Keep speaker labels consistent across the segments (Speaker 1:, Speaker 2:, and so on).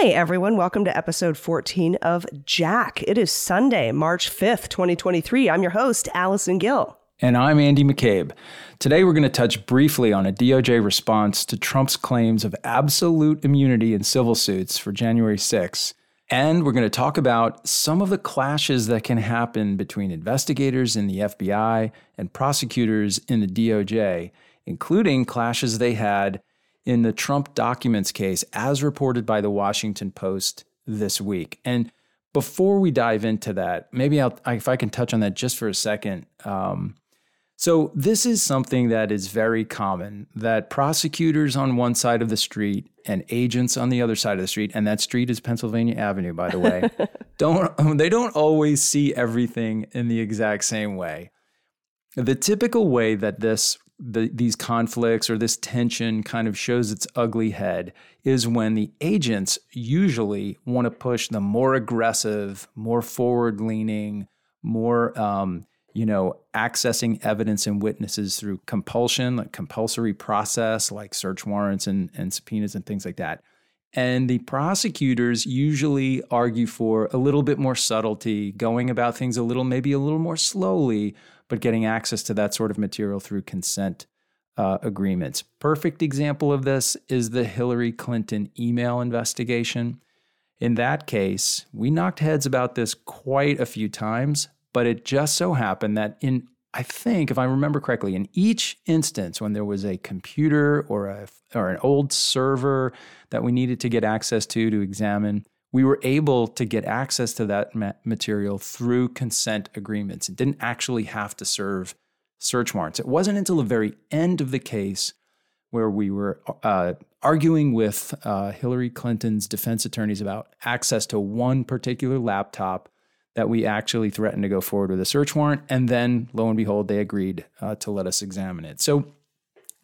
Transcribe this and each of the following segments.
Speaker 1: Hey everyone, welcome to episode 14 of Jack. It is Sunday, March 5th, 2023. I'm your host, Allison Gill.
Speaker 2: And I'm Andy McCabe. Today we're going to touch briefly on a DOJ response to Trump's claims of absolute immunity in civil suits for January 6. And we're going to talk about some of the clashes that can happen between investigators in the FBI and prosecutors in the DOJ, including clashes they had in the Trump documents case, as reported by the Washington Post this week. And before we dive into that, maybe I'll, if I can touch on that just for a second. Um, so, this is something that is very common that prosecutors on one side of the street and agents on the other side of the street, and that street is Pennsylvania Avenue, by the way, don't they don't always see everything in the exact same way. The typical way that this the, these conflicts or this tension kind of shows its ugly head is when the agents usually want to push the more aggressive, more forward leaning, more, um, you know, accessing evidence and witnesses through compulsion, like compulsory process, like search warrants and, and subpoenas and things like that. And the prosecutors usually argue for a little bit more subtlety, going about things a little, maybe a little more slowly, but getting access to that sort of material through consent uh, agreements. Perfect example of this is the Hillary Clinton email investigation. In that case, we knocked heads about this quite a few times, but it just so happened that in I think, if I remember correctly, in each instance when there was a computer or a or an old server that we needed to get access to to examine, we were able to get access to that material through consent agreements. It didn't actually have to serve search warrants. It wasn't until the very end of the case where we were uh, arguing with uh, Hillary Clinton's defense attorneys about access to one particular laptop that we actually threatened to go forward with a search warrant. And then, lo and behold, they agreed uh, to let us examine it. So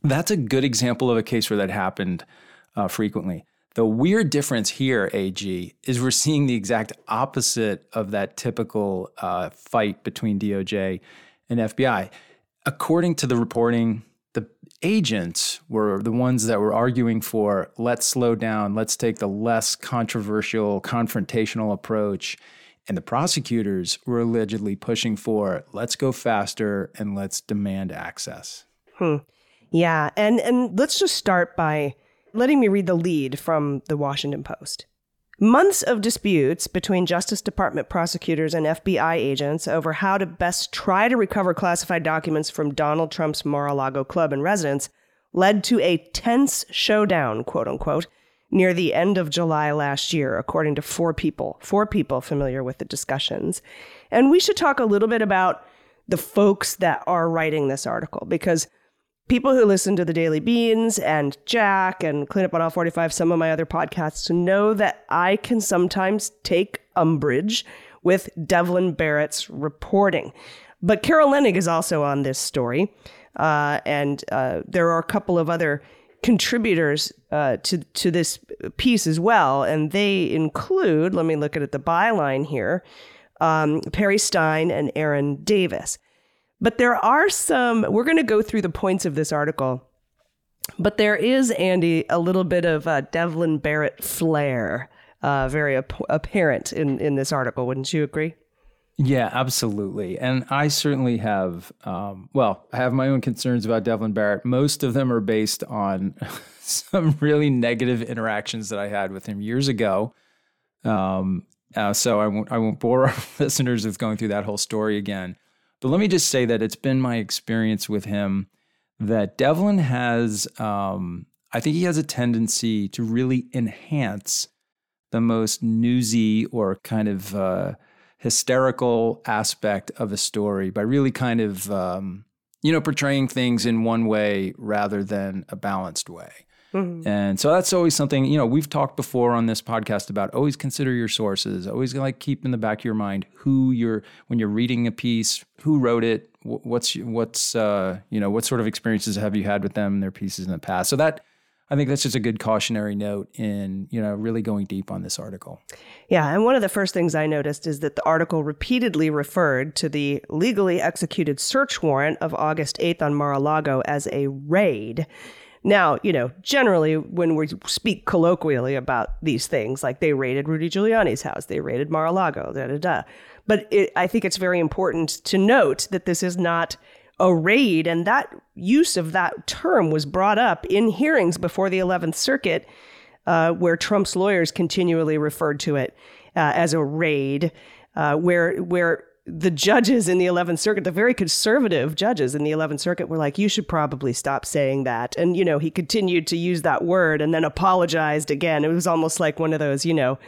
Speaker 2: that's a good example of a case where that happened uh, frequently. The weird difference here, AG, is we're seeing the exact opposite of that typical uh, fight between DOJ and FBI. According to the reporting, the agents were the ones that were arguing for let's slow down, let's take the less controversial, confrontational approach. And the prosecutors were allegedly pushing for let's go faster and let's demand access.
Speaker 1: Hmm. Yeah. And, and let's just start by letting me read the lead from the Washington Post. Months of disputes between Justice Department prosecutors and FBI agents over how to best try to recover classified documents from Donald Trump's Mar a Lago club and residence led to a tense showdown, quote unquote, near the end of July last year, according to four people, four people familiar with the discussions. And we should talk a little bit about the folks that are writing this article because people who listen to the Daily Beans and Jack and Clean Up on Aisle 45, some of my other podcasts, know that I can sometimes take umbrage with Devlin Barrett's reporting. But Carol Leonnig is also on this story. Uh, and uh, there are a couple of other contributors uh, to to this piece as well, and they include. Let me look at the byline here: um, Perry Stein and Aaron Davis. But there are some, we're going to go through the points of this article. But there is, Andy, a little bit of uh, Devlin Barrett flair, uh, very ap- apparent in, in this article. Wouldn't you agree?
Speaker 2: Yeah, absolutely. And I certainly have, um, well, I have my own concerns about Devlin Barrett. Most of them are based on some really negative interactions that I had with him years ago. Um, uh, so I won't, I won't bore our listeners with going through that whole story again. But let me just say that it's been my experience with him that Devlin has, um, I think he has a tendency to really enhance the most newsy or kind of uh, hysterical aspect of a story by really kind of, um, you know, portraying things in one way rather than a balanced way. And so that's always something, you know, we've talked before on this podcast about always consider your sources, always like keep in the back of your mind who you're, when you're reading a piece, who wrote it, wh- what's, what's, uh, you know, what sort of experiences have you had with them, and their pieces in the past. So that, I think that's just a good cautionary note in, you know, really going deep on this article.
Speaker 1: Yeah, and one of the first things I noticed is that the article repeatedly referred to the legally executed search warrant of August 8th on Mar-a-Lago as a raid. Now, you know, generally when we speak colloquially about these things, like they raided Rudy Giuliani's house, they raided Mar-a-Lago, da da da. But it, I think it's very important to note that this is not a raid, and that use of that term was brought up in hearings before the 11th Circuit, uh, where Trump's lawyers continually referred to it uh, as a raid, uh, where where the judges in the 11th Circuit, the very conservative judges in the 11th Circuit, were like, "You should probably stop saying that." And you know, he continued to use that word, and then apologized again. It was almost like one of those, you know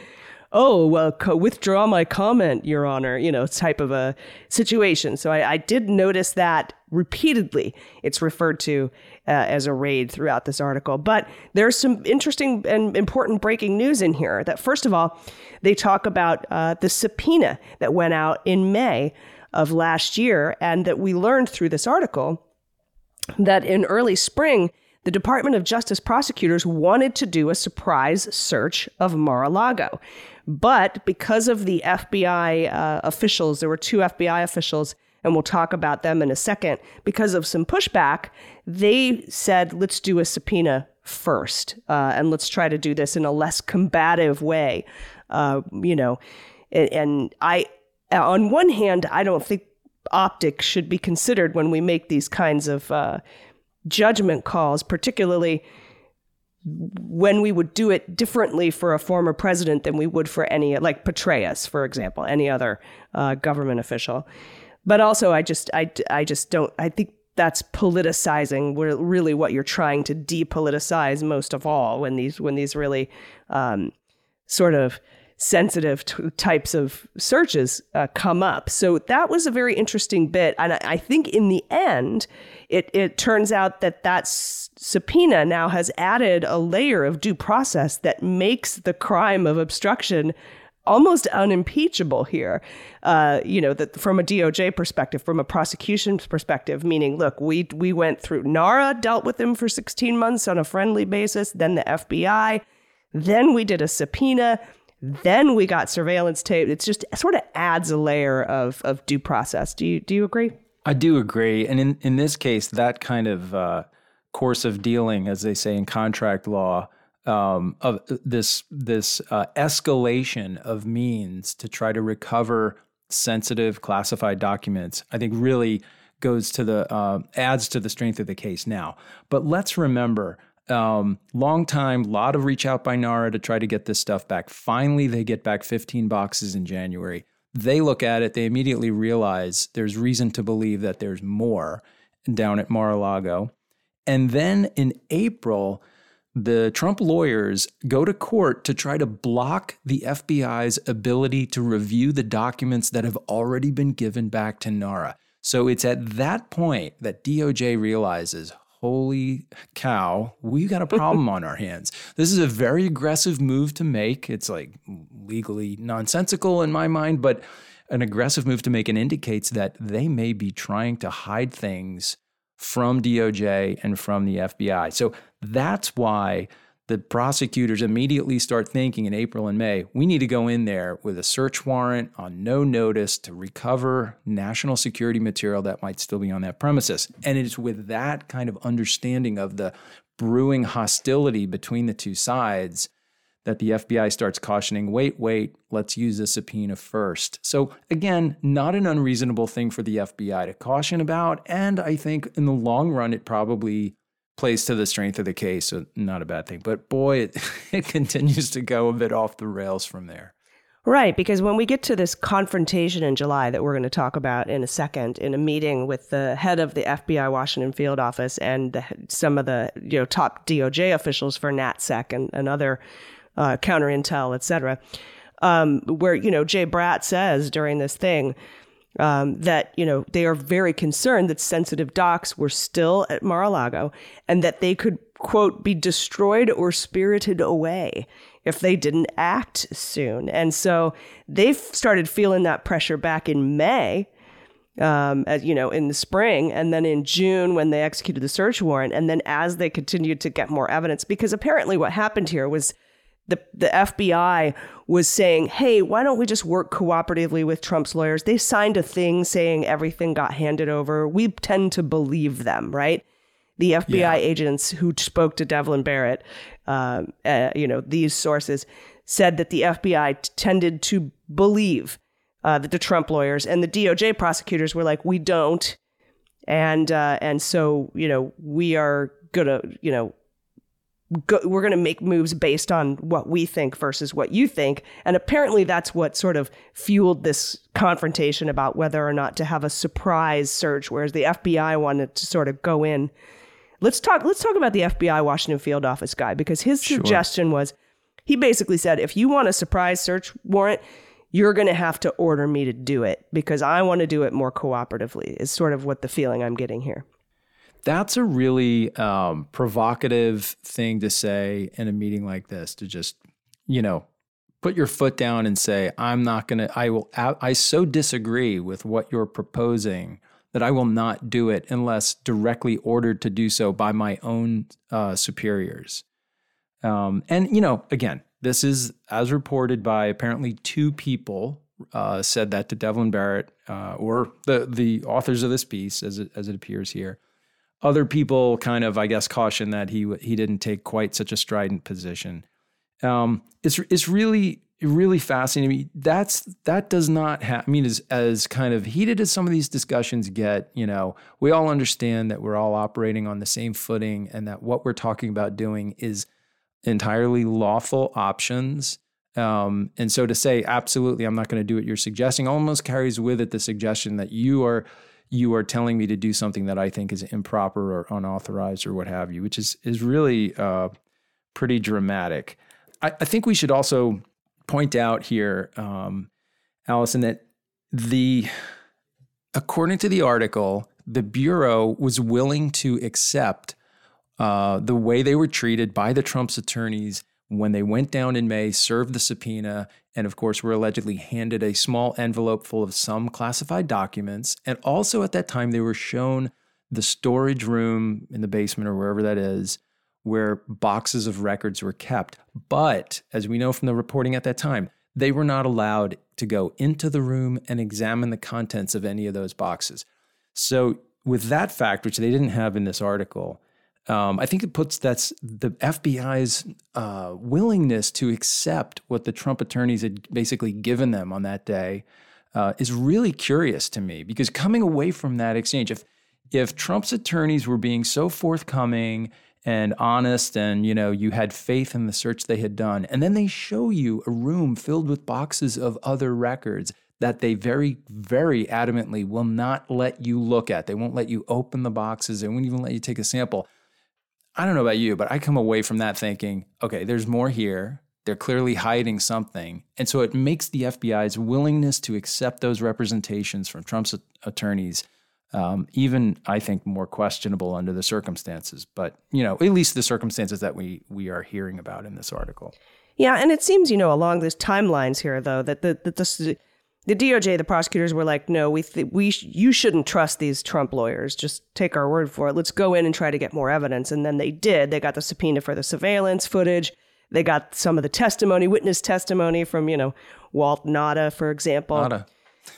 Speaker 1: oh, well, co- withdraw my comment, Your Honor, you know, type of a situation. So I, I did notice that repeatedly it's referred to uh, as a raid throughout this article. But there's some interesting and important breaking news in here. That, first of all, they talk about uh, the subpoena that went out in May of last year, and that we learned through this article that in early spring, the Department of Justice prosecutors wanted to do a surprise search of Mar a Lago. But because of the FBI uh, officials, there were two FBI officials, and we'll talk about them in a second. Because of some pushback, they said, let's do a subpoena first, uh, and let's try to do this in a less combative way. Uh, you know, and, and I, on one hand, I don't think optics should be considered when we make these kinds of uh, judgment calls, particularly when we would do it differently for a former president than we would for any, like Petraeus, for example, any other uh, government official. But also, I just, I, I just don't. I think that's politicizing. Really, what you're trying to depoliticize most of all when these, when these really um, sort of sensitive t- types of searches uh, come up. So that was a very interesting bit, and I, I think in the end, it it turns out that that s- subpoena now has added a layer of due process that makes the crime of obstruction almost unimpeachable here. Uh, you know, that from a DOJ perspective, from a prosecution's perspective, meaning, look, we we went through NARA, dealt with him for 16 months on a friendly basis, then the FBI, then we did a subpoena then we got surveillance tape. It's just it sort of adds a layer of of due process. Do you do you agree?
Speaker 2: I do agree, and in in this case, that kind of uh, course of dealing, as they say in contract law, um, of this this uh, escalation of means to try to recover sensitive classified documents, I think really goes to the uh, adds to the strength of the case now. But let's remember um, long time, lot of reach out by NARA to try to get this stuff back. Finally, they get back 15 boxes in January. They look at it, they immediately realize there's reason to believe that there's more down at Mar a Lago. And then in April, the Trump lawyers go to court to try to block the FBI's ability to review the documents that have already been given back to NARA. So it's at that point that DOJ realizes, holy cow, we've got a problem on our hands. This is a very aggressive move to make. It's like legally nonsensical in my mind, but an aggressive move to make and indicates that they may be trying to hide things from DOJ and from the FBI. So that's why the prosecutors immediately start thinking in April and May, we need to go in there with a search warrant on no notice to recover national security material that might still be on that premises. And it's with that kind of understanding of the brewing hostility between the two sides that the FBI starts cautioning wait, wait, let's use a subpoena first. So, again, not an unreasonable thing for the FBI to caution about. And I think in the long run, it probably plays to the strength of the case, so not a bad thing. But boy, it, it continues to go a bit off the rails from there.
Speaker 1: Right, because when we get to this confrontation in July that we're going to talk about in a second, in a meeting with the head of the FBI Washington field office and the, some of the you know top DOJ officials for NatSec and, and other uh, counter intel, et cetera, um, where you know Jay Bratt says during this thing um, that you know they are very concerned that sensitive docs were still at Mar-a-Lago and that they could quote, be destroyed or spirited away if they didn't act soon. And so they've started feeling that pressure back in May. Um, as, you know, in the spring, and then in June when they executed the search warrant, and then as they continued to get more evidence, because apparently what happened here was the the FBI was saying, "Hey, why don't we just work cooperatively with Trump's lawyers?" They signed a thing saying everything got handed over. We tend to believe them, right? The FBI
Speaker 2: Yeah.
Speaker 1: agents who spoke to Devlin Barrett, um, uh, you know, these sources said that the FBI t- tended to believe uh, that the Trump lawyers and the DOJ prosecutors were like, "We don't," and uh, and so you know we are gonna you know go, we're going to make moves based on what we think versus what you think. And apparently that's what sort of fueled this confrontation about whether or not to have a surprise search, whereas the FBI wanted to sort of go in. Let's talk let's talk about the FBI Washington field office guy because his suggestion was he basically said if you want a surprise search warrant, you're going to have to order me to do it because I want to do it more cooperatively. Is sort of what the feeling I'm getting here.
Speaker 2: That's a really um, provocative thing to say in a meeting like this to just, you know, put your foot down and say, I'm not going to, I will, I so disagree with what you're proposing that I will not do it unless directly ordered to do so by my own uh, superiors. Um, and, you know, again, this is as reported by apparently two people uh, said that to Devlin Barrett uh, or the, the authors of this piece as it, as it appears here other people kind of, I guess, caution that he he didn't take quite such a strident position. Um, it's it's really really fascinating. I mean, that's that does not have. I mean, as as kind of heated as some of these discussions get, you know, we all understand that we're all operating on the same footing, and that what we're talking about doing is entirely lawful options. Um, and so to say, absolutely, I'm not going to do what you're suggesting, almost carries with it the suggestion that you are you are telling me to do something that I think is improper or unauthorized or what have you, which is is really uh, pretty dramatic. I, I, think we should also point out here, um, Allison, that the according to the article, the bureau was willing to accept uh, the way they were treated by the Trump's attorneys when they went down in May, served the subpoena, and of course were allegedly handed a small envelope full of some classified documents. And also at that time, they were shown the storage room in the basement or wherever that is, where boxes of records were kept. But as we know from the reporting at that time, they were not allowed to go into the room and examine the contents of any of those boxes. So, with that fact, which they didn't have in this article, um, I think it puts that's the FBI's uh, willingness to accept what the Trump attorneys had basically given them on that day uh, is really curious to me because coming away from that exchange, if if Trump's attorneys were being so forthcoming and honest and you know you had faith in the search they had done and then they show you a room filled with boxes of other records that they very very adamantly will not let you look at. They won't let you open the boxes. They won't even let you take a sample I don't know about you, but I come away from that thinking, okay, there's more here. They're clearly hiding something. And so it makes the FBI's willingness to accept those representations from Trump's attorneys um, even, I think, more questionable under the circumstances. But, you know, at least the circumstances that we, we are hearing about in this article.
Speaker 1: Yeah, and it seems, you know, along these timelines here, though, that the, that this, the DOJ, the prosecutors were like, no, we th- we sh- you shouldn't trust these Trump lawyers. Just take our word for it. Let's go in and try to get more evidence. And then they did. They got the subpoena for the surveillance footage. They got some of the testimony, witness testimony from you know Walt Nauta, for example.
Speaker 2: Nauta.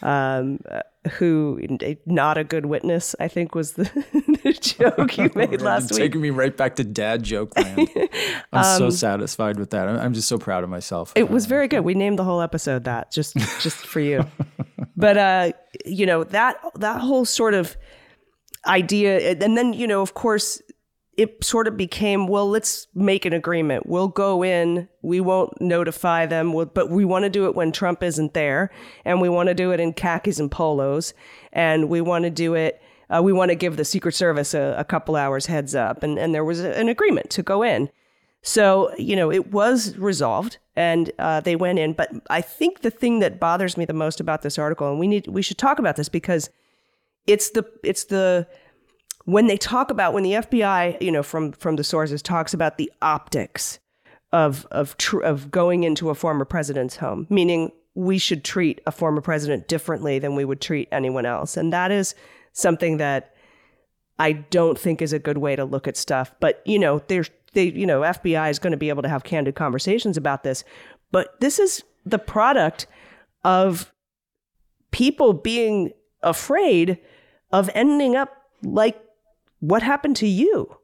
Speaker 1: Um, uh, who not a good witness, I think was the, the joke you made last week.
Speaker 2: Taking me right back to dad joke land. I'm um, so satisfied with that. I'm, I'm, just so proud of myself.
Speaker 1: It was very good. We named the whole episode that just just for you. but uh, you know that that whole sort of idea, and then you know, of course, it sort of became, well, let's make an agreement. We'll go in, we won't notify them, but we want to do it when Trump isn't there, and we want to do it in khakis and polos, and we want to do it. Uh, we want to give the Secret Service a, a couple hours heads up, and and there was an agreement to go in. So you know it was resolved, and uh, they went in. But I think the thing that bothers me the most about this article, and we need we should talk about this because it's the it's the when they talk about when the FBI, you know, from from the sources talks about the optics of of tr- of going into a former president's home, meaning we should treat a former president differently than we would treat anyone else, and that is something that I don't think is a good way to look at stuff. But you know, there's they, you know, FBI is going to be able to have candid conversations about this. But this is the product of people being afraid of ending up like what happened to you.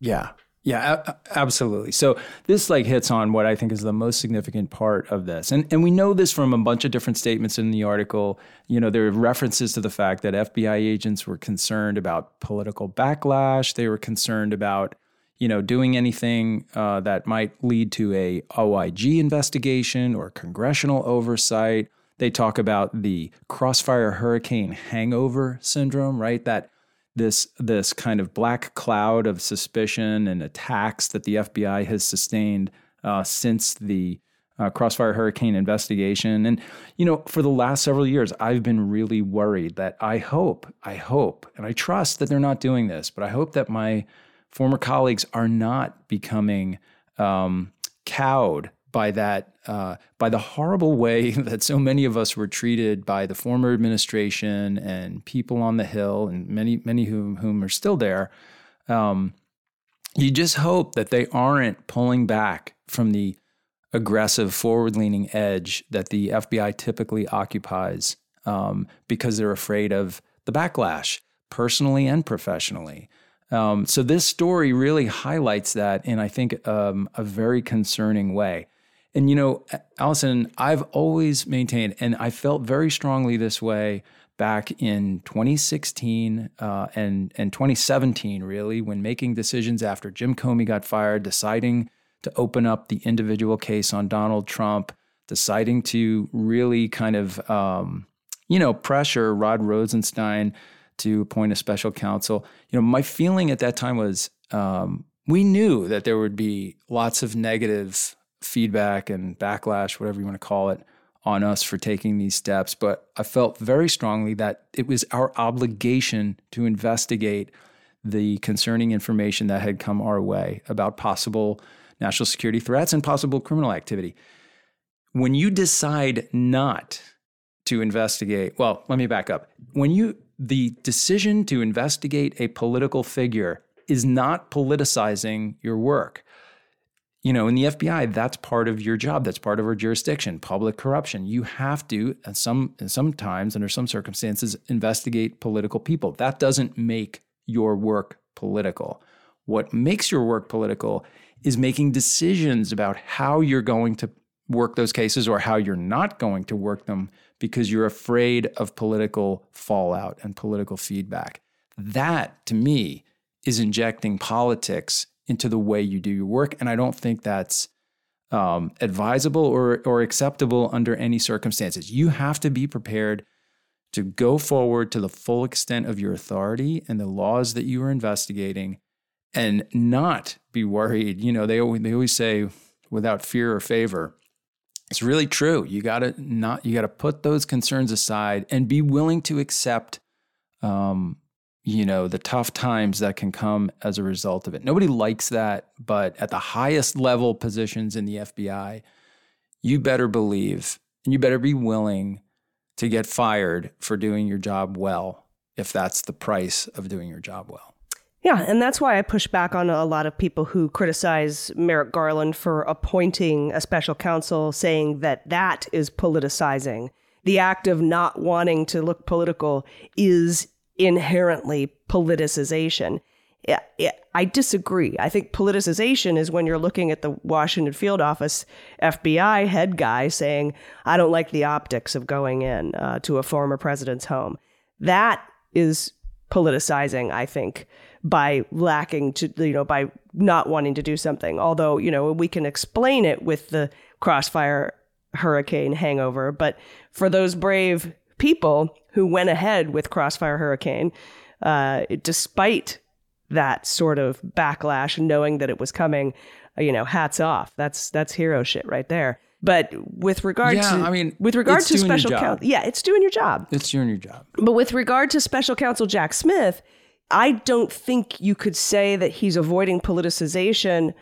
Speaker 2: Yeah. Yeah, absolutely. So this like hits on what I think is the most significant part of this. And and we know this from a bunch of different statements in the article. You know, there are references to the fact that FBI agents were concerned about political backlash. They were concerned about, you know, doing anything uh, that might lead to a OIG investigation or congressional oversight. They talk about the crossfire hurricane hangover syndrome, right? That this this kind of black cloud of suspicion and attacks that the FBI has sustained uh, since the uh, Crossfire Hurricane investigation. And you know, for the last several years, I've been really worried that I hope, I hope, and I trust that they're not doing this, but I hope that my former colleagues are not becoming um, cowed by that uh, by the horrible way that so many of us were treated by the former administration and people on the hill and many many whom whom are still there um, you just hope that they aren't pulling back from the aggressive forward-leaning edge that the FBI typically occupies um, because they're afraid of the backlash personally and professionally um, so this story really highlights that in I think um, a very concerning way. And you know, Allison, I've always maintained, and I felt very strongly this way back in 2016 uh, and and 2017, really, when making decisions after Jim Comey got fired, deciding to open up the individual case on Donald Trump, deciding to really kind of um, you know pressure Rod Rosenstein to appoint a special counsel. You know, my feeling at that time was um, we knew that there would be lots of negative feedback and backlash, whatever you want to call it, on us for taking these steps. But I felt very strongly that it was our obligation to investigate the concerning information that had come our way about possible national security threats and possible criminal activity. When you decide not to investigate, well, let me back up. When you the decision to investigate a political figure is not politicizing your work you know, in the FBI, that's part of your job. That's part of our jurisdiction. Public corruption. You have to, and some sometimes under some circumstances, investigate political people. That doesn't make your work political. What makes your work political is making decisions about how you're going to work those cases or how you're not going to work them because you're afraid of political fallout and political feedback. That, to me, is injecting politics into the way you do your work. And I don't think that's um, advisable or, or acceptable under any circumstances. You have to be prepared to go forward to the full extent of your authority and the laws that you are investigating and not be worried. You know, they always, they always say without fear or favor. It's really true. You got to not you got to put those concerns aside and be willing to accept um, you know, the tough times that can come as a result of it. Nobody likes that, but at the highest level positions in the FBI, you better believe and you better be willing to get fired for doing your job well if that's the price of doing your job well.
Speaker 1: Yeah, and that's why I push back on a lot of people who criticize Merrick Garland for appointing a special counsel, saying that that is politicizing. The act of not wanting to look political is inherently politicization. I disagree. I think politicization is when you're looking at the Washington field office FBI head guy saying, I don't like the optics of going in uh, to a former president's home. That is politicizing, I think, by lacking to, you know, by not wanting to do something. Although, you know, we can explain it with the crossfire hurricane hangover. But for those brave people who went ahead with Crossfire Hurricane, uh, despite that sort of backlash, and knowing that it was coming. Uh, you know, hats off. That's that's hero shit right there. But with regard
Speaker 2: yeah,
Speaker 1: to,
Speaker 2: I mean,
Speaker 1: with regard to special counsel, yeah, it's doing your job.
Speaker 2: It's doing your job.
Speaker 1: But with regard to special counsel Jack Smith, I don't think you could say that he's avoiding politicization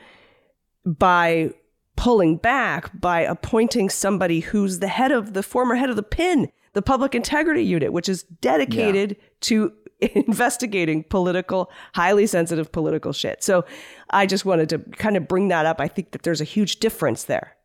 Speaker 1: by pulling back by appointing somebody who's the head of the former head of the PIN, the Public Integrity Unit, which is dedicated yeah. to investigating political, highly sensitive political shit. So I just wanted to kind of bring that up. I think that there's a huge difference there.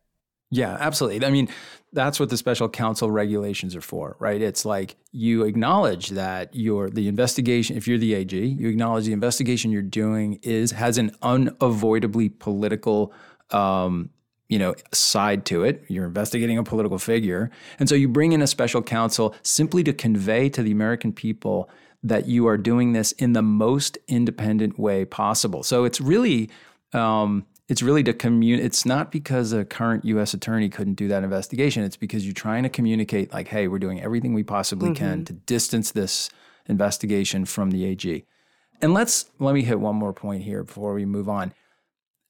Speaker 2: Yeah, absolutely. I mean, that's what the special counsel regulations are for, right? It's like you acknowledge that your the investigation, if you're the AG, you acknowledge the investigation you're doing is has an unavoidably political um, you know, side to it. You're investigating a political figure. And so you bring in a special counsel simply to convey to the American people that you are doing this in the most independent way possible. So it's really um, it's really to communicate. It's not because a current U.S. attorney couldn't do that investigation. It's because you're trying to communicate, like, hey, we're doing everything we possibly mm-hmm. can to distance this investigation from the AG. And let's let me hit one more point here before we move on.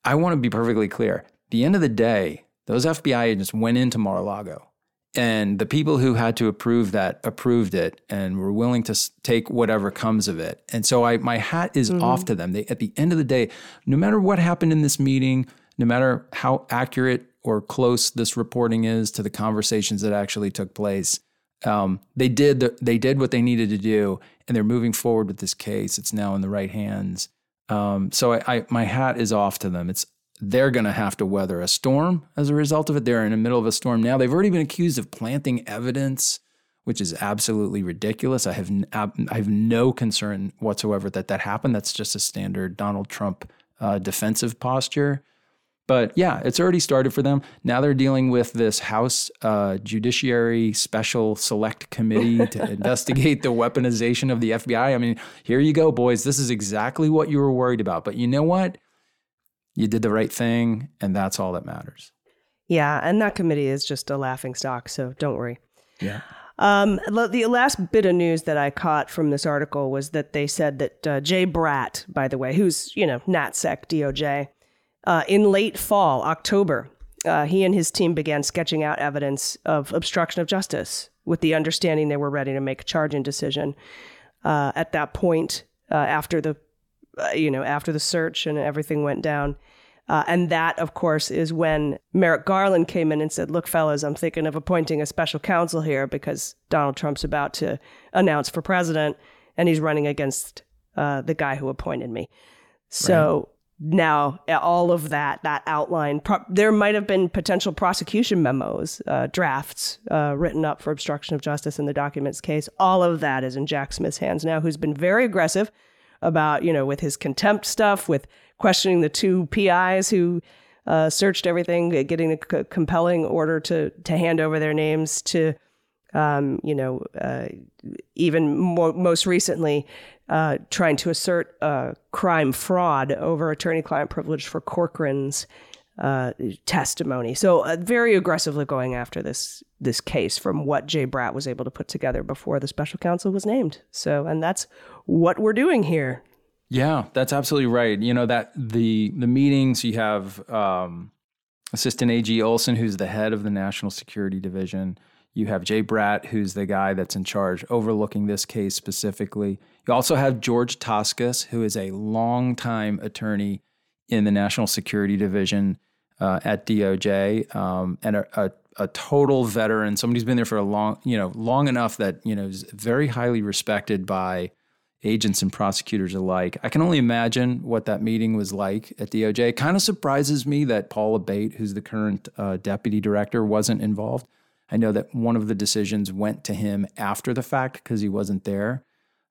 Speaker 2: I want to be perfectly clear. At the end of the day, those FBI agents went into Mar-a-Lago and the people who had to approve that approved it and were willing to take whatever comes of it. And so I, my hat is mm-hmm. off to them. They, at the end of the day, no matter what happened in this meeting, no matter how accurate or close this reporting is to the conversations that actually took place, um, they did the, they did what they needed to do, and they're moving forward with this case. It's now in the right hands. Um, so I, I, my hat is off to them. It's they're going to have to weather a storm as a result of it. They're in the middle of a storm now. They've already been accused of planting evidence, which is absolutely ridiculous. I have I have no concern whatsoever that that happened. That's just a standard Donald Trump uh, defensive posture. But yeah, it's already started for them. Now they're dealing with this House uh, Judiciary Special Select Committee to investigate the weaponization of the FBI. I mean, here you go, boys. This is exactly what you were worried about. But you know what? You did the right thing, and that's all that matters.
Speaker 1: Yeah, and that committee is just a laughing stock, so don't worry.
Speaker 2: Yeah.
Speaker 1: Um, the last bit of news that I caught from this article was that they said that uh, Jay Bratt, by the way, who's, you know, NatSec DOJ, uh, in late fall, October, uh, he and his team began sketching out evidence of obstruction of justice with the understanding they were ready to make a charging decision. Uh, at that point, uh, after the, you know, after the search and everything went down, uh, and that, of course, is when Merrick Garland came in and said, Look, fellas, I'm thinking of appointing a special counsel here because Donald Trump's about to announce for president and he's running against uh, the guy who appointed me. So right. now, all of that, that outline, pro- there might have been potential prosecution memos, uh, drafts uh, written up for obstruction of justice in the documents case. All of that is in Jack Smith's hands now, who's been very aggressive about, you know, with his contempt stuff, with questioning the two PIs who uh, searched everything, getting a c- compelling order to to hand over their names to, um, you know, uh, even most recently, uh, trying to assert crime fraud over attorney-client privilege for Corcoran's uh, testimony. So uh, very aggressively going after this this case from what Jay Bratt was able to put together before the special counsel was named. So and that's what we're doing here.
Speaker 2: Yeah, that's absolutely right. You know that the the meetings you have um, Assistant AG Olsen, who's the head of the National Security Division. You have Jay Bratt, who's the guy that's in charge overlooking this case specifically. You also have George Toscas, who is a longtime attorney in the National Security Division uh, at DOJ um, and a, a, a, total veteran, somebody who's been there for a long, you know, long enough that you know is very highly respected by agents and prosecutors alike. I can only imagine what that meeting was like at DOJ. It kind of surprises me that Paul Abbate, who's the current uh, deputy director, wasn't involved. I know that one of the decisions went to him after the fact because he wasn't there.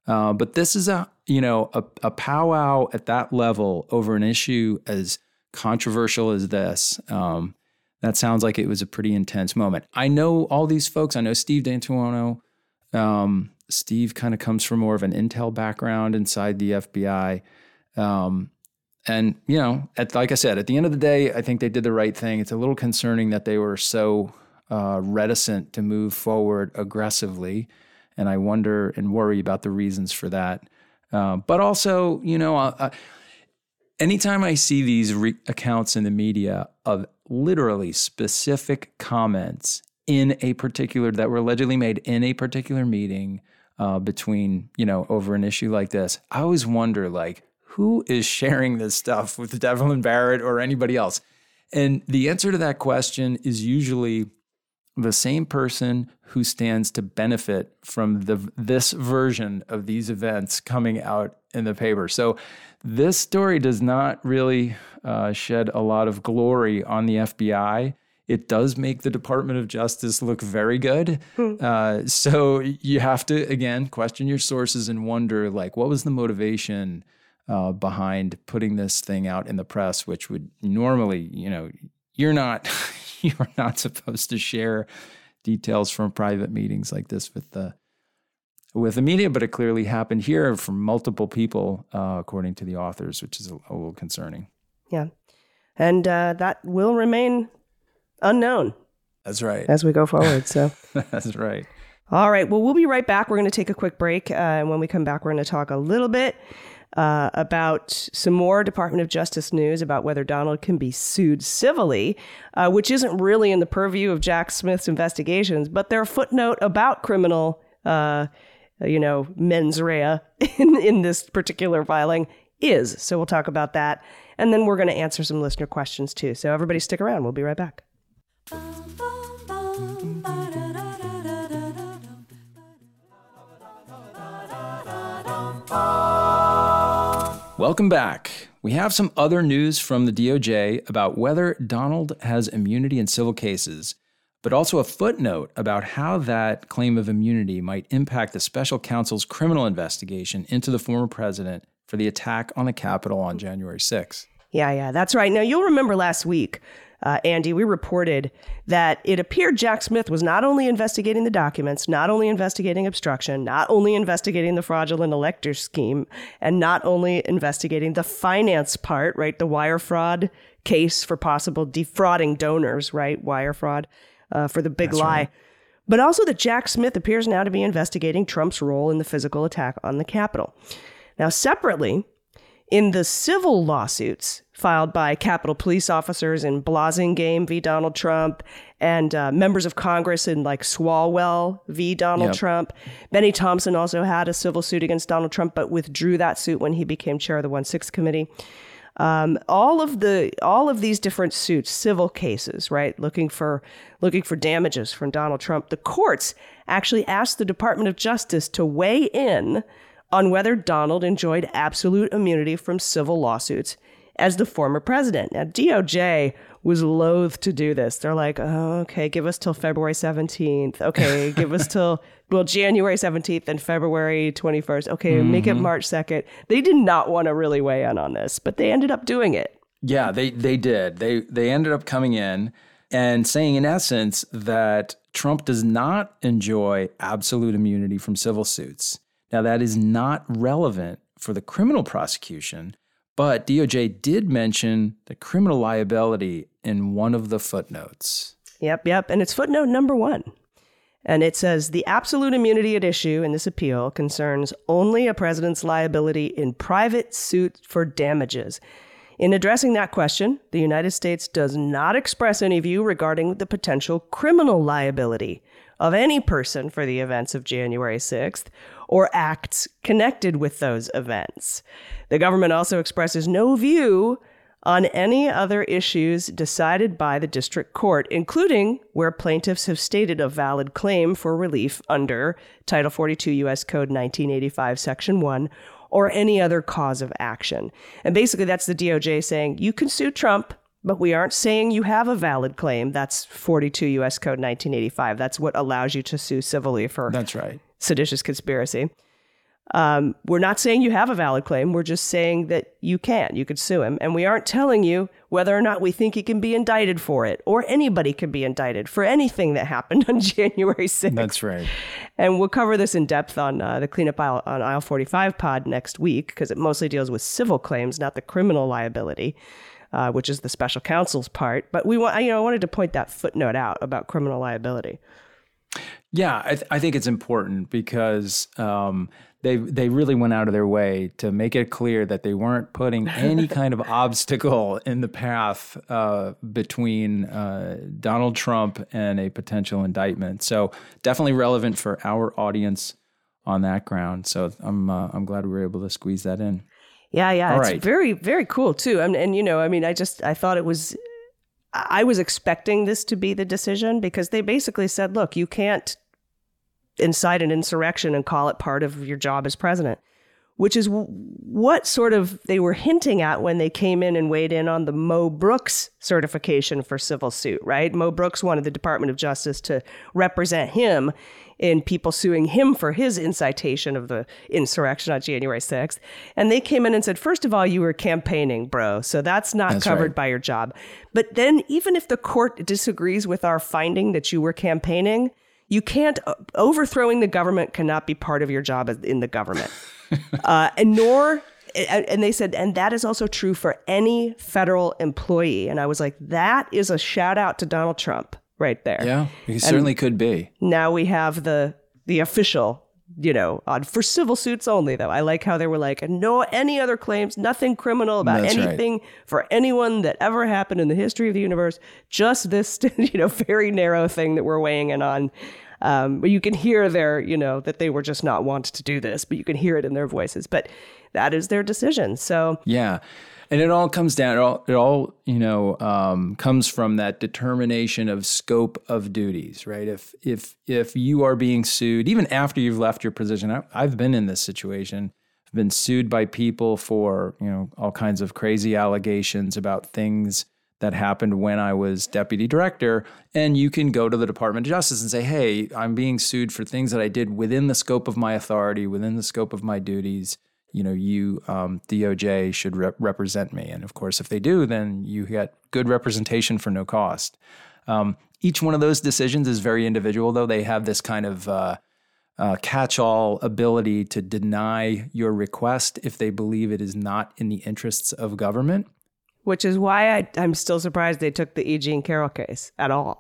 Speaker 2: Uh, but this is a you know a, a powwow at that level over an issue as controversial as this. Um, that sounds like it was a pretty intense moment. I know all these folks. I know Steve D'Antuono. Um, Steve kind of comes from more of an intel background inside the FBI. Um, and, you know, at, like I said, at the end of the day, I think they did the right thing. It's a little concerning that they were so uh, reticent to move forward aggressively. And I wonder and worry about the reasons for that. Uh, but also, you know, uh, uh anytime I see these re- accounts in the media of literally specific comments in a particular that were allegedly made in a particular meeting uh, between, you know, over an issue like this. I always wonder, like, who is sharing this stuff with Devlin Barrett or anybody else? And the answer to that question is usually the same person who stands to benefit from the this version of these events coming out in the paper. So this story does not really uh, shed a lot of glory on the FBI. It does make the Department of Justice look very good. Uh, so you have to again question your sources and wonder, like, what was the motivation uh, behind putting this thing out in the press, which would normally, you know, you're not you're not supposed to share details from private meetings like this with the with the media, but it clearly happened here from multiple people, uh, according to the authors, which is a, a little concerning.
Speaker 1: Yeah. And uh, that will remain unknown
Speaker 2: That's right.
Speaker 1: as we go forward. So,
Speaker 2: That's right.
Speaker 1: all right. Well, we'll be right back. We're going to take a quick break. Uh, and when we come back, we're going to talk a little bit uh, about some more Department of Justice news about whether Donald can be sued civilly, uh, which isn't really in the purview of Jack Smith's investigations, but their footnote about criminal, uh, you know, mens rea in, in this particular filing is. So we'll talk about that. And then we're going to answer some listener questions too. So everybody stick around. We'll be right back.
Speaker 2: Welcome back. We have some other news from the DOJ about whether Donald has immunity in civil cases, but also a footnote about how that claim of immunity might impact the special counsel's criminal investigation into the former president for the attack on the Capitol on January 6th.
Speaker 1: Yeah, yeah, that's right. Now, you'll remember last week, uh, Andy, we reported that it appeared Jack Smith was not only investigating the documents, not only investigating obstruction, not only investigating the fraudulent elector scheme, and not only investigating the finance part, right? The wire fraud case for possible defrauding donors, right? Wire fraud uh, for the big lie. But also that Jack Smith appears now to be investigating Trump's role in the physical attack on the Capitol. Now, separately, in the civil lawsuits filed by Capitol police officers in Blassingame v. Donald Trump and uh, members of Congress in like Swalwell v. Donald
Speaker 2: Yep.
Speaker 1: Trump. Bennie Thompson also had a civil suit against Donald Trump, but withdrew that suit when he became chair of the 1 6 committee. Um, all of the all of these different suits, civil cases, right, looking for looking for damages from Donald Trump. The courts actually asked the Department of Justice to weigh in on whether Donald enjoyed absolute immunity from civil lawsuits as the former president. Now, DOJ was loath to do this. They're like, oh, okay, give us till February 17th. Okay, give us till, well, January 17th and February 21st. Okay, make it mm-hmm. March 2nd. They did not want to really weigh in on this, but they ended up doing it.
Speaker 2: Yeah, they they did. They they ended up coming in and saying in essence that Trump does not enjoy absolute immunity from civil suits. Now that is not relevant for the criminal prosecution, but DOJ did mention the criminal liability in one of the footnotes.
Speaker 1: Yep, yep. And it's footnote number one. And it says the absolute immunity at issue in this appeal concerns only a president's liability in private suit for damages. In addressing that question, the United States does not express any view regarding the potential criminal liability of any person for the events of January 6th or acts connected with those events. The government also expresses no view on any other issues decided by the district court, including where plaintiffs have stated a valid claim for relief under Title 42 U.S. Code 1985, Section 1, or any other cause of action. And basically, that's the DOJ saying you can sue Trump, but we aren't saying you have a valid claim. That's 42 U.S. Code 1985. That's what allows you to sue civilly for
Speaker 2: That's right.
Speaker 1: seditious conspiracy. Um, we're not saying you have a valid claim. We're just saying that you can. You could sue him. And we aren't telling you whether or not we think he can be indicted for it or anybody can be indicted for anything that happened on January 6th.
Speaker 2: That's right.
Speaker 1: And we'll cover this in depth on uh, the cleanup aisle on aisle 45 pod next week because it mostly deals with civil claims, not the criminal liability, uh, which is the special counsel's part. But we want, you know, I wanted to point that footnote out about criminal liability.
Speaker 2: Yeah, I, th- I think it's important because um, they they really went out of their way to make it clear that they weren't putting any kind of obstacle in the path uh, between uh, Donald Trump and a potential indictment. So definitely relevant for our audience on that ground. So I'm uh, I'm glad we were able to squeeze that in.
Speaker 1: Yeah, yeah,
Speaker 2: All
Speaker 1: it's
Speaker 2: right.
Speaker 1: very, very cool too. And and you know, I mean, I just I thought it was, I was expecting this to be the decision because they basically said, look, you can't incite an insurrection and call it part of your job as president, which is w- what sort of they were hinting at when they came in and weighed in on the Mo Brooks certification for civil suit. Right, Mo Brooks wanted the Department of Justice to represent him in people suing him for his incitation of the insurrection on January 6th. And they came in and said, first of all, you were campaigning, bro. So that's not
Speaker 2: That's
Speaker 1: covered
Speaker 2: right.
Speaker 1: by your job. But then, even if the court disagrees with our finding that you were campaigning, you can't, uh, overthrowing the government cannot be part of your job in the government. uh, and nor, and and they said, and that is also true for any federal employee. And I was like, that is a shout out to Donald Trump right there
Speaker 2: Yeah, it certainly could be.
Speaker 1: now we have the the official you know on for civil suits only though i like how they were like no any other claims nothing criminal about
Speaker 2: That's right.
Speaker 1: anything for anyone that ever happened in the history of the universe just this you know very narrow thing that we're weighing in on um, but you can hear their you know that they were just not wanted to do this but you can hear it in their voices but that is their decision so
Speaker 2: Yeah. And it all comes down, it all, it all you know, um, comes from that determination of scope of duties, right? If, if, if you are being sued, even after you've left your position, I, I've been in this situation. I've been sued by people for, you know, all kinds of crazy allegations about things that happened when I was deputy director. And you can go to the Department of Justice and say, hey, I'm being sued for things that I did within the scope of my authority, within the scope of my duties you know, you um, DOJ should rep- represent me, and of course, if they do, then you get good representation for no cost. Um, each one of those decisions is very individual, though. They have this kind of uh, uh, catch-all ability to deny your request if they believe it is not in the interests of government.
Speaker 1: which is why I, i'm still surprised they took the e jean carroll case at all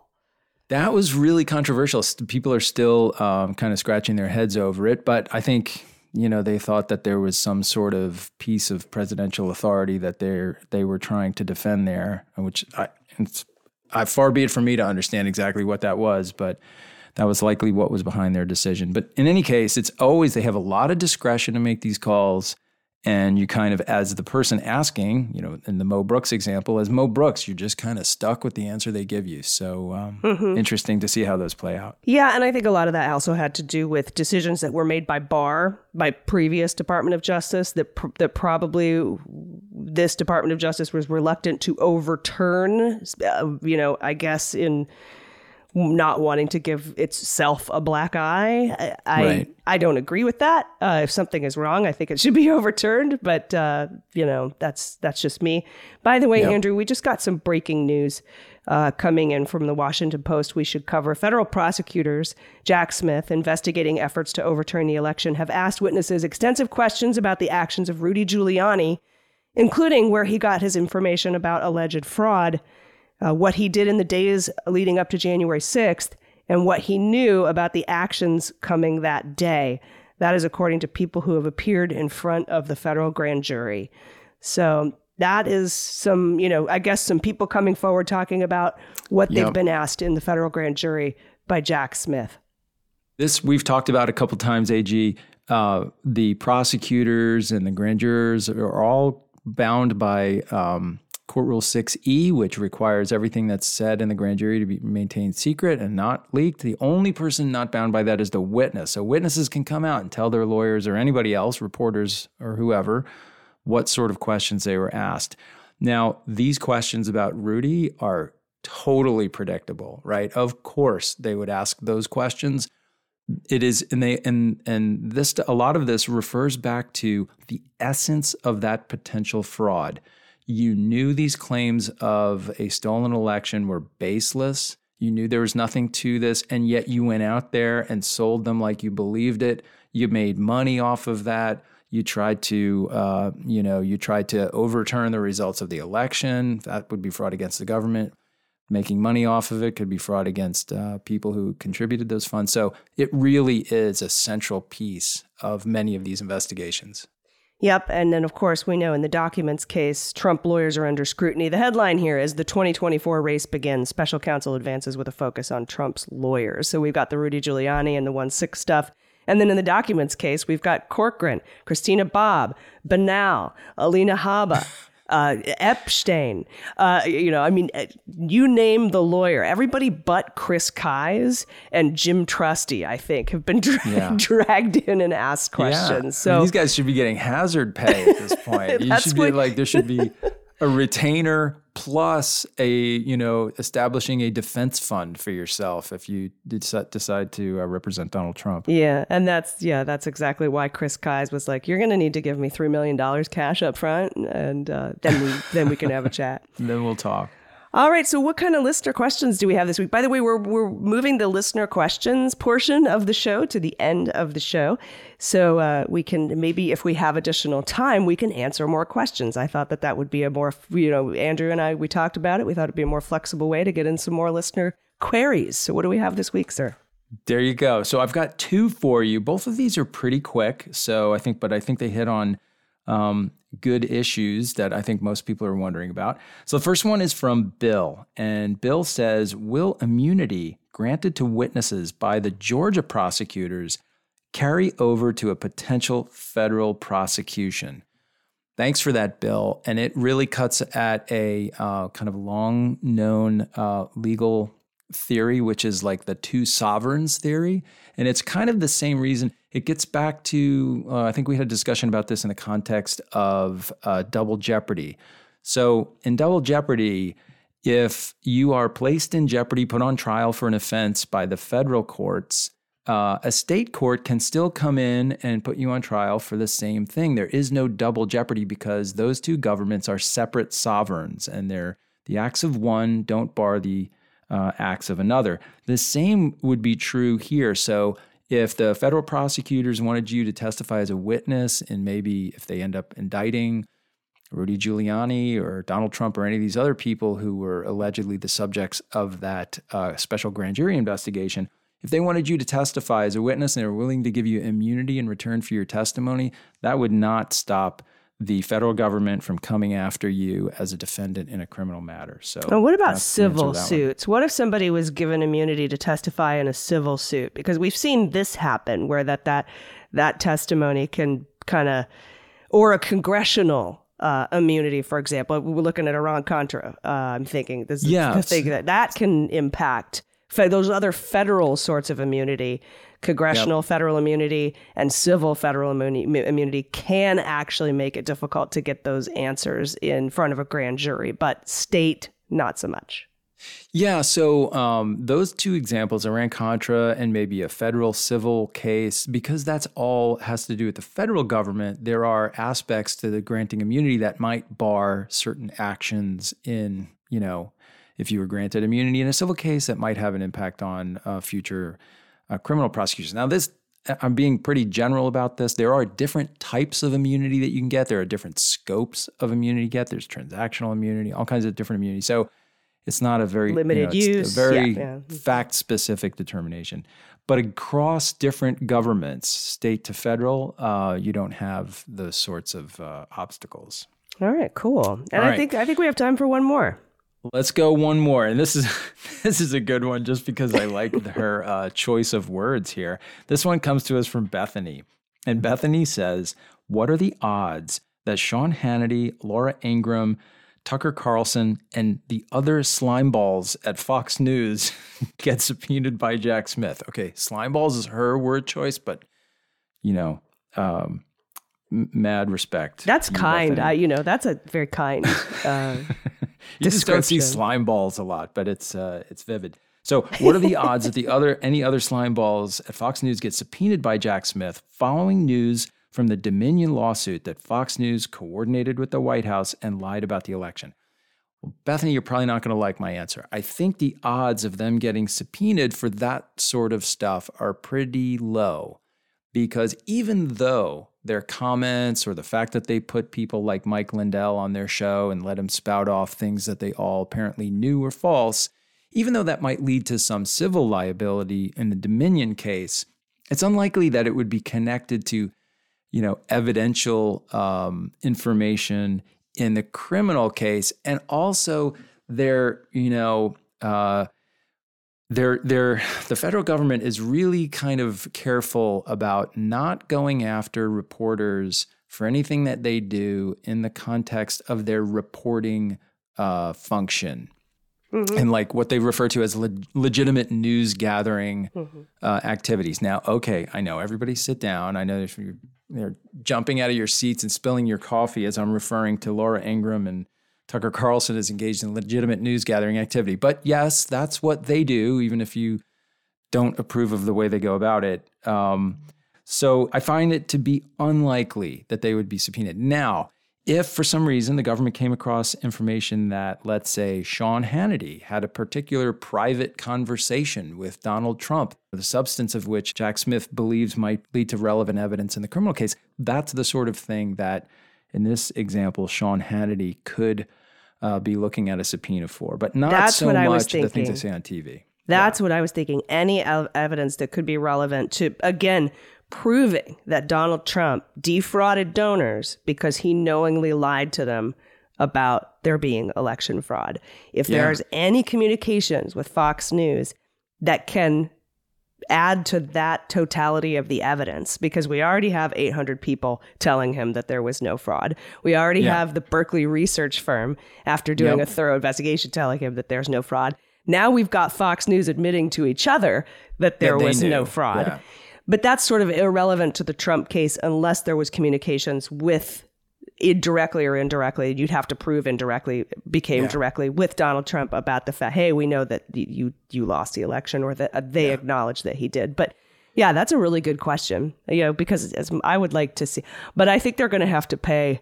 Speaker 2: That was really controversial. People are still um, kind of scratching their heads over it, but I think you know they thought that there was some sort of piece of presidential authority that they they were trying to defend there, which I, I, far be it from me to understand exactly what that was, but that was likely what was behind their decision. But in any case, it's always they have a lot of discretion to make these calls. And you kind of, as the person asking, you know, in the Mo Brooks example, as Mo Brooks, you're just kind of stuck with the answer they give you. So um, interesting to see how those play out.
Speaker 1: Yeah, and I think a lot of that also had to do with decisions that were made by Barr, by previous Department of Justice, that pr- that probably this Department of Justice was reluctant to overturn. Uh, you know, I guess in not wanting to give itself a black eye. I I, I don't agree with that. Uh, if something is wrong, I think it should be overturned. But uh, you know, that's that's just me. By the way,
Speaker 2: Yep.
Speaker 1: Andrew, we just got some breaking news uh, coming in from the Washington Post. We should cover. Federal prosecutors Jack Smith, investigating efforts to overturn the election, have asked witnesses extensive questions about the actions of Rudy Giuliani, including where he got his information about alleged fraud uh, what he did in the days leading up to January 6th, and what he knew about the actions coming that day. That is according to people who have appeared in front of the federal grand jury. So that is some, you know, I guess some people coming forward talking about what they've been asked in the federal grand jury by Jack Smith.
Speaker 2: This we've talked about a couple times, AG. Uh, the prosecutors and the grand jurors are all bound by um, Court Rule 6E, which requires everything that's said in the grand jury to be maintained secret and not leaked. The only person not bound by that is the witness. So witnesses can come out and tell their lawyers or anybody else, reporters or whoever, what sort of questions they were asked. Now, these questions about Rudy are totally predictable, right? Of course, they would ask those questions it is and they and and this a lot of this refers back to the essence of that potential fraud you knew these claims of a stolen election were baseless. You knew there was nothing to this and yet you went out there and sold them like you believed it. You made money off of that. You tried to uh, you know you tried to overturn the results of the election. That would be fraud against the government. Making money off of it could be fraud against uh, people who contributed those funds. So it really is a central piece of many of these investigations.
Speaker 1: Yep. And then, of course, we know in the documents case, Trump lawyers are under scrutiny. The headline here is the 2024 race begins. Special counsel advances with a focus on Trump's lawyers. So we've got the Rudy Giuliani and the 1 6 stuff. And then in the documents case, we've got Corcoran, Christina Bobb, Banal, Alina Habba. Uh, Epshteyn, uh, you know, I mean, uh, you name the lawyer. Everybody but Chris Kise and Jim Trusty, I think, have been dra-
Speaker 2: Yeah.
Speaker 1: dragged in and asked questions.
Speaker 2: Yeah. I mean,
Speaker 1: So
Speaker 2: these guys should be getting hazard pay at this point. you should be
Speaker 1: what-
Speaker 2: like there should be a retainer plus a you know establishing a defense fund for yourself if you deci- decide to uh, represent Donald Trump.
Speaker 1: Yeah, and that's yeah, that's exactly why Chris Kise was like, "You're going to need to give me three million dollars cash up front, and uh, then we then we can have a chat."
Speaker 2: Then we'll talk.
Speaker 1: All right, so what kind of listener questions do we have this week? By the way, we're we're moving the listener questions portion of the show to the end of the show, so uh, we can maybe if we have additional time, we can answer more questions. I thought that that would be a more you know Andrew and I we talked about it. We thought it'd be a more flexible way to get in some more listener queries. So what do we have this week, sir?
Speaker 2: There you go. So I've got two for you. Both of these are pretty quick. So I think, but I think they hit on um, good issues that I think most people are wondering about. So the first one is from Bill. And Bill says Will immunity granted to witnesses by the Georgia prosecutors carry over to a potential federal prosecution? Thanks for that, Bill. And it really cuts at a uh, kind of long known uh, legal theory, which is like the two sovereigns theory. And it's kind of the same reason. It gets back to, uh, I think we had a discussion about this in the context of uh, double jeopardy. So in double jeopardy, if you are placed in jeopardy, put on trial for an offense by the federal courts, uh, a state court can still come in and put you on trial for the same thing. There is no double jeopardy because those two governments are separate sovereigns, and they're the acts of one don't bar the uh, acts of another. The same would be true here. So if the federal prosecutors wanted you to testify as a witness, and maybe if they end up indicting Rudy Giuliani or Donald Trump or any of these other people who were allegedly the subjects of that uh, special grand jury investigation, if they wanted you to testify as a witness and they were willing to give you immunity in return for your testimony, that would not stop the federal government from coming after you as a defendant in a criminal matter. So,
Speaker 1: And what about
Speaker 2: that's the answer to
Speaker 1: civil
Speaker 2: that one.
Speaker 1: suits? What if somebody was given immunity to testify in a civil suit? Because we've seen this happen where that that that testimony can kind of or a congressional uh, immunity, for example. We're looking at Iran Contra. Uh, I'm thinking this is
Speaker 2: Yeah,
Speaker 1: the thing that that can impact those other federal sorts of immunity. Congressional federal immunity and civil federal immuni- immunity can actually make it difficult to get those answers in front of a grand jury, but state, not so much.
Speaker 2: Yeah, so um, those two examples, Iran Contra and maybe a federal civil case, because that's all has to do with the federal government, there are aspects to the granting immunity that might bar certain actions in, you know, if you were granted immunity in a civil case, that might have an impact on uh, future uh, criminal prosecutions. Now, this, I'm being pretty general about this. There are different types of immunity that you can get, there are different scopes of immunity you get. There's transactional immunity, all kinds of different immunity. So, it's not a very
Speaker 1: Limited
Speaker 2: you know, it's
Speaker 1: use,
Speaker 2: a very
Speaker 1: yeah, yeah.
Speaker 2: fact specific determination. But across different governments, state to federal, uh, you don't have those sorts of uh, obstacles.
Speaker 1: All right, cool. And
Speaker 2: All
Speaker 1: I
Speaker 2: right.
Speaker 1: think I think we have time for one more.
Speaker 2: Let's go one more, and this is this is a good one just because I like her uh, choice of words here. This one comes to us from Bethany, and Bethany says, "What are the odds that Sean Hannity, Laura Ingraham, Tucker Carlson, and the other slime balls at Fox News get subpoenaed by Jack Smith?" Okay, slime balls is her word choice, but you know, um, mad respect.
Speaker 1: That's kind. I, you know, that's a very kind. Uh,
Speaker 2: You just don't see slime balls a lot, but it's uh, it's vivid. So, what are the odds that the other any other slime balls at Fox News get subpoenaed by Jack Smith following news from the Dominion lawsuit that Fox News coordinated with the White House and lied about the election? Well, Bethany, you're probably not going to like my answer. I think the odds of them getting subpoenaed for that sort of stuff are pretty low because even though their comments or the fact that they put people like Mike Lindell on their show and let him spout off things that they all apparently knew were false, even though that might lead to some civil liability in the Dominion case, it's unlikely that it would be connected to, you know, evidential um, information in the criminal case, and also their, you know, uh, they're, they're, the federal government is really kind of careful about not going after reporters for anything that they do in the context of their reporting uh, function. Mm-hmm. And like what they refer to as le- legitimate news gathering mm-hmm. uh, activities. Now, okay, I know everybody sit down. I know you're, you're jumping out of your seats and spilling your coffee as I'm referring to Laura Ingraham and Tucker Carlson is engaged in legitimate news gathering activity. But yes, that's what they do, even if you don't approve of the way they go about it. Um, so I find it to be unlikely that they would be subpoenaed. Now, if for some reason the government came across information that, let's say, Sean Hannity had a particular private conversation with Donald Trump, the substance of which Jack Smith believes might lead to relevant evidence in the criminal case, that's the sort of thing that, in this example, Sean Hannity could uh, be looking at a subpoena for, but not
Speaker 1: that's
Speaker 2: so
Speaker 1: what I was
Speaker 2: much the things they say on TV.
Speaker 1: That's yeah. what I was thinking. Any evidence that could be relevant to, again, proving that Donald Trump defrauded donors because he knowingly lied to them about there being election fraud. If yeah. there's any communications with Fox News that can add to that totality of the evidence because we already have 800 people telling him that there was no fraud. We already yeah. have the Berkeley research firm, after doing yep. a thorough investigation, telling him that there's no fraud. Now we've got Fox News admitting to each other that there was knew. no fraud. Yeah. But that's sort of irrelevant to the Trump case unless there was communications with directly or indirectly. You'd have to prove indirectly became yeah. directly with Donald Trump about the fact, hey, we know that you you lost the election, or that uh, they yeah. acknowledge that he did. But yeah, that's a really good question. You know, because as I would like to see, but I think they're going to have to pay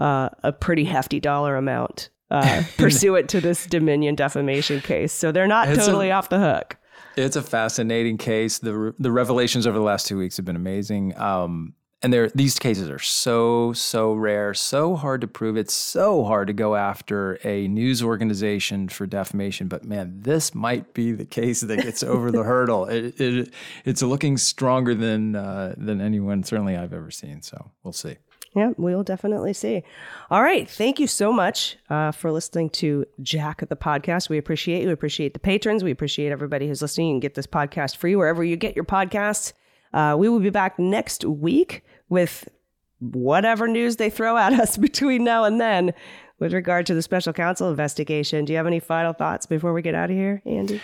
Speaker 1: uh, a pretty hefty dollar amount uh, pursuant to this Dominion defamation case. So they're not it's totally a, off the hook.
Speaker 2: It's a fascinating case. The the revelations over the last two weeks have been amazing. Um, and there, these cases are so so rare, so hard to prove. It's so hard to go after a news organization for defamation. But man, this might be the case that gets over the hurdle. It, it, it's looking stronger than uh, than anyone certainly I've ever seen. So we'll see.
Speaker 1: Yeah, we'll definitely see. All right. Thank you so much uh, for listening to Jack the podcast. We appreciate you. We appreciate the patrons. We appreciate everybody who's listening. You can get this podcast free wherever you get your podcasts. Uh, we will be back next week with whatever news they throw at us between now and then with regard to the special counsel investigation. Do you have any final thoughts before we get out of here, Andy?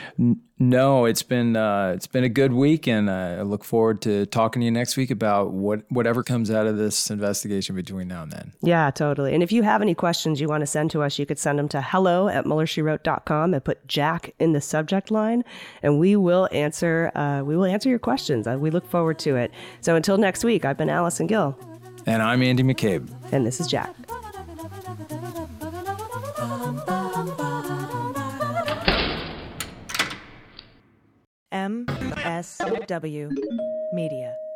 Speaker 2: No, it's been uh, it's been a good week, and I look forward to talking to you next week about what whatever comes out of this investigation between now and then.
Speaker 1: Yeah, totally. And if you have any questions you want to send to us, you could send them to hello at MuellerSheWrote.com and put Jack in the subject line, and we will answer uh, we will answer your questions. Uh, we look forward to it. So until next week, I've been Allison Gill.
Speaker 2: And I'm Andy McCabe.
Speaker 1: And this is Jack. MSW Media.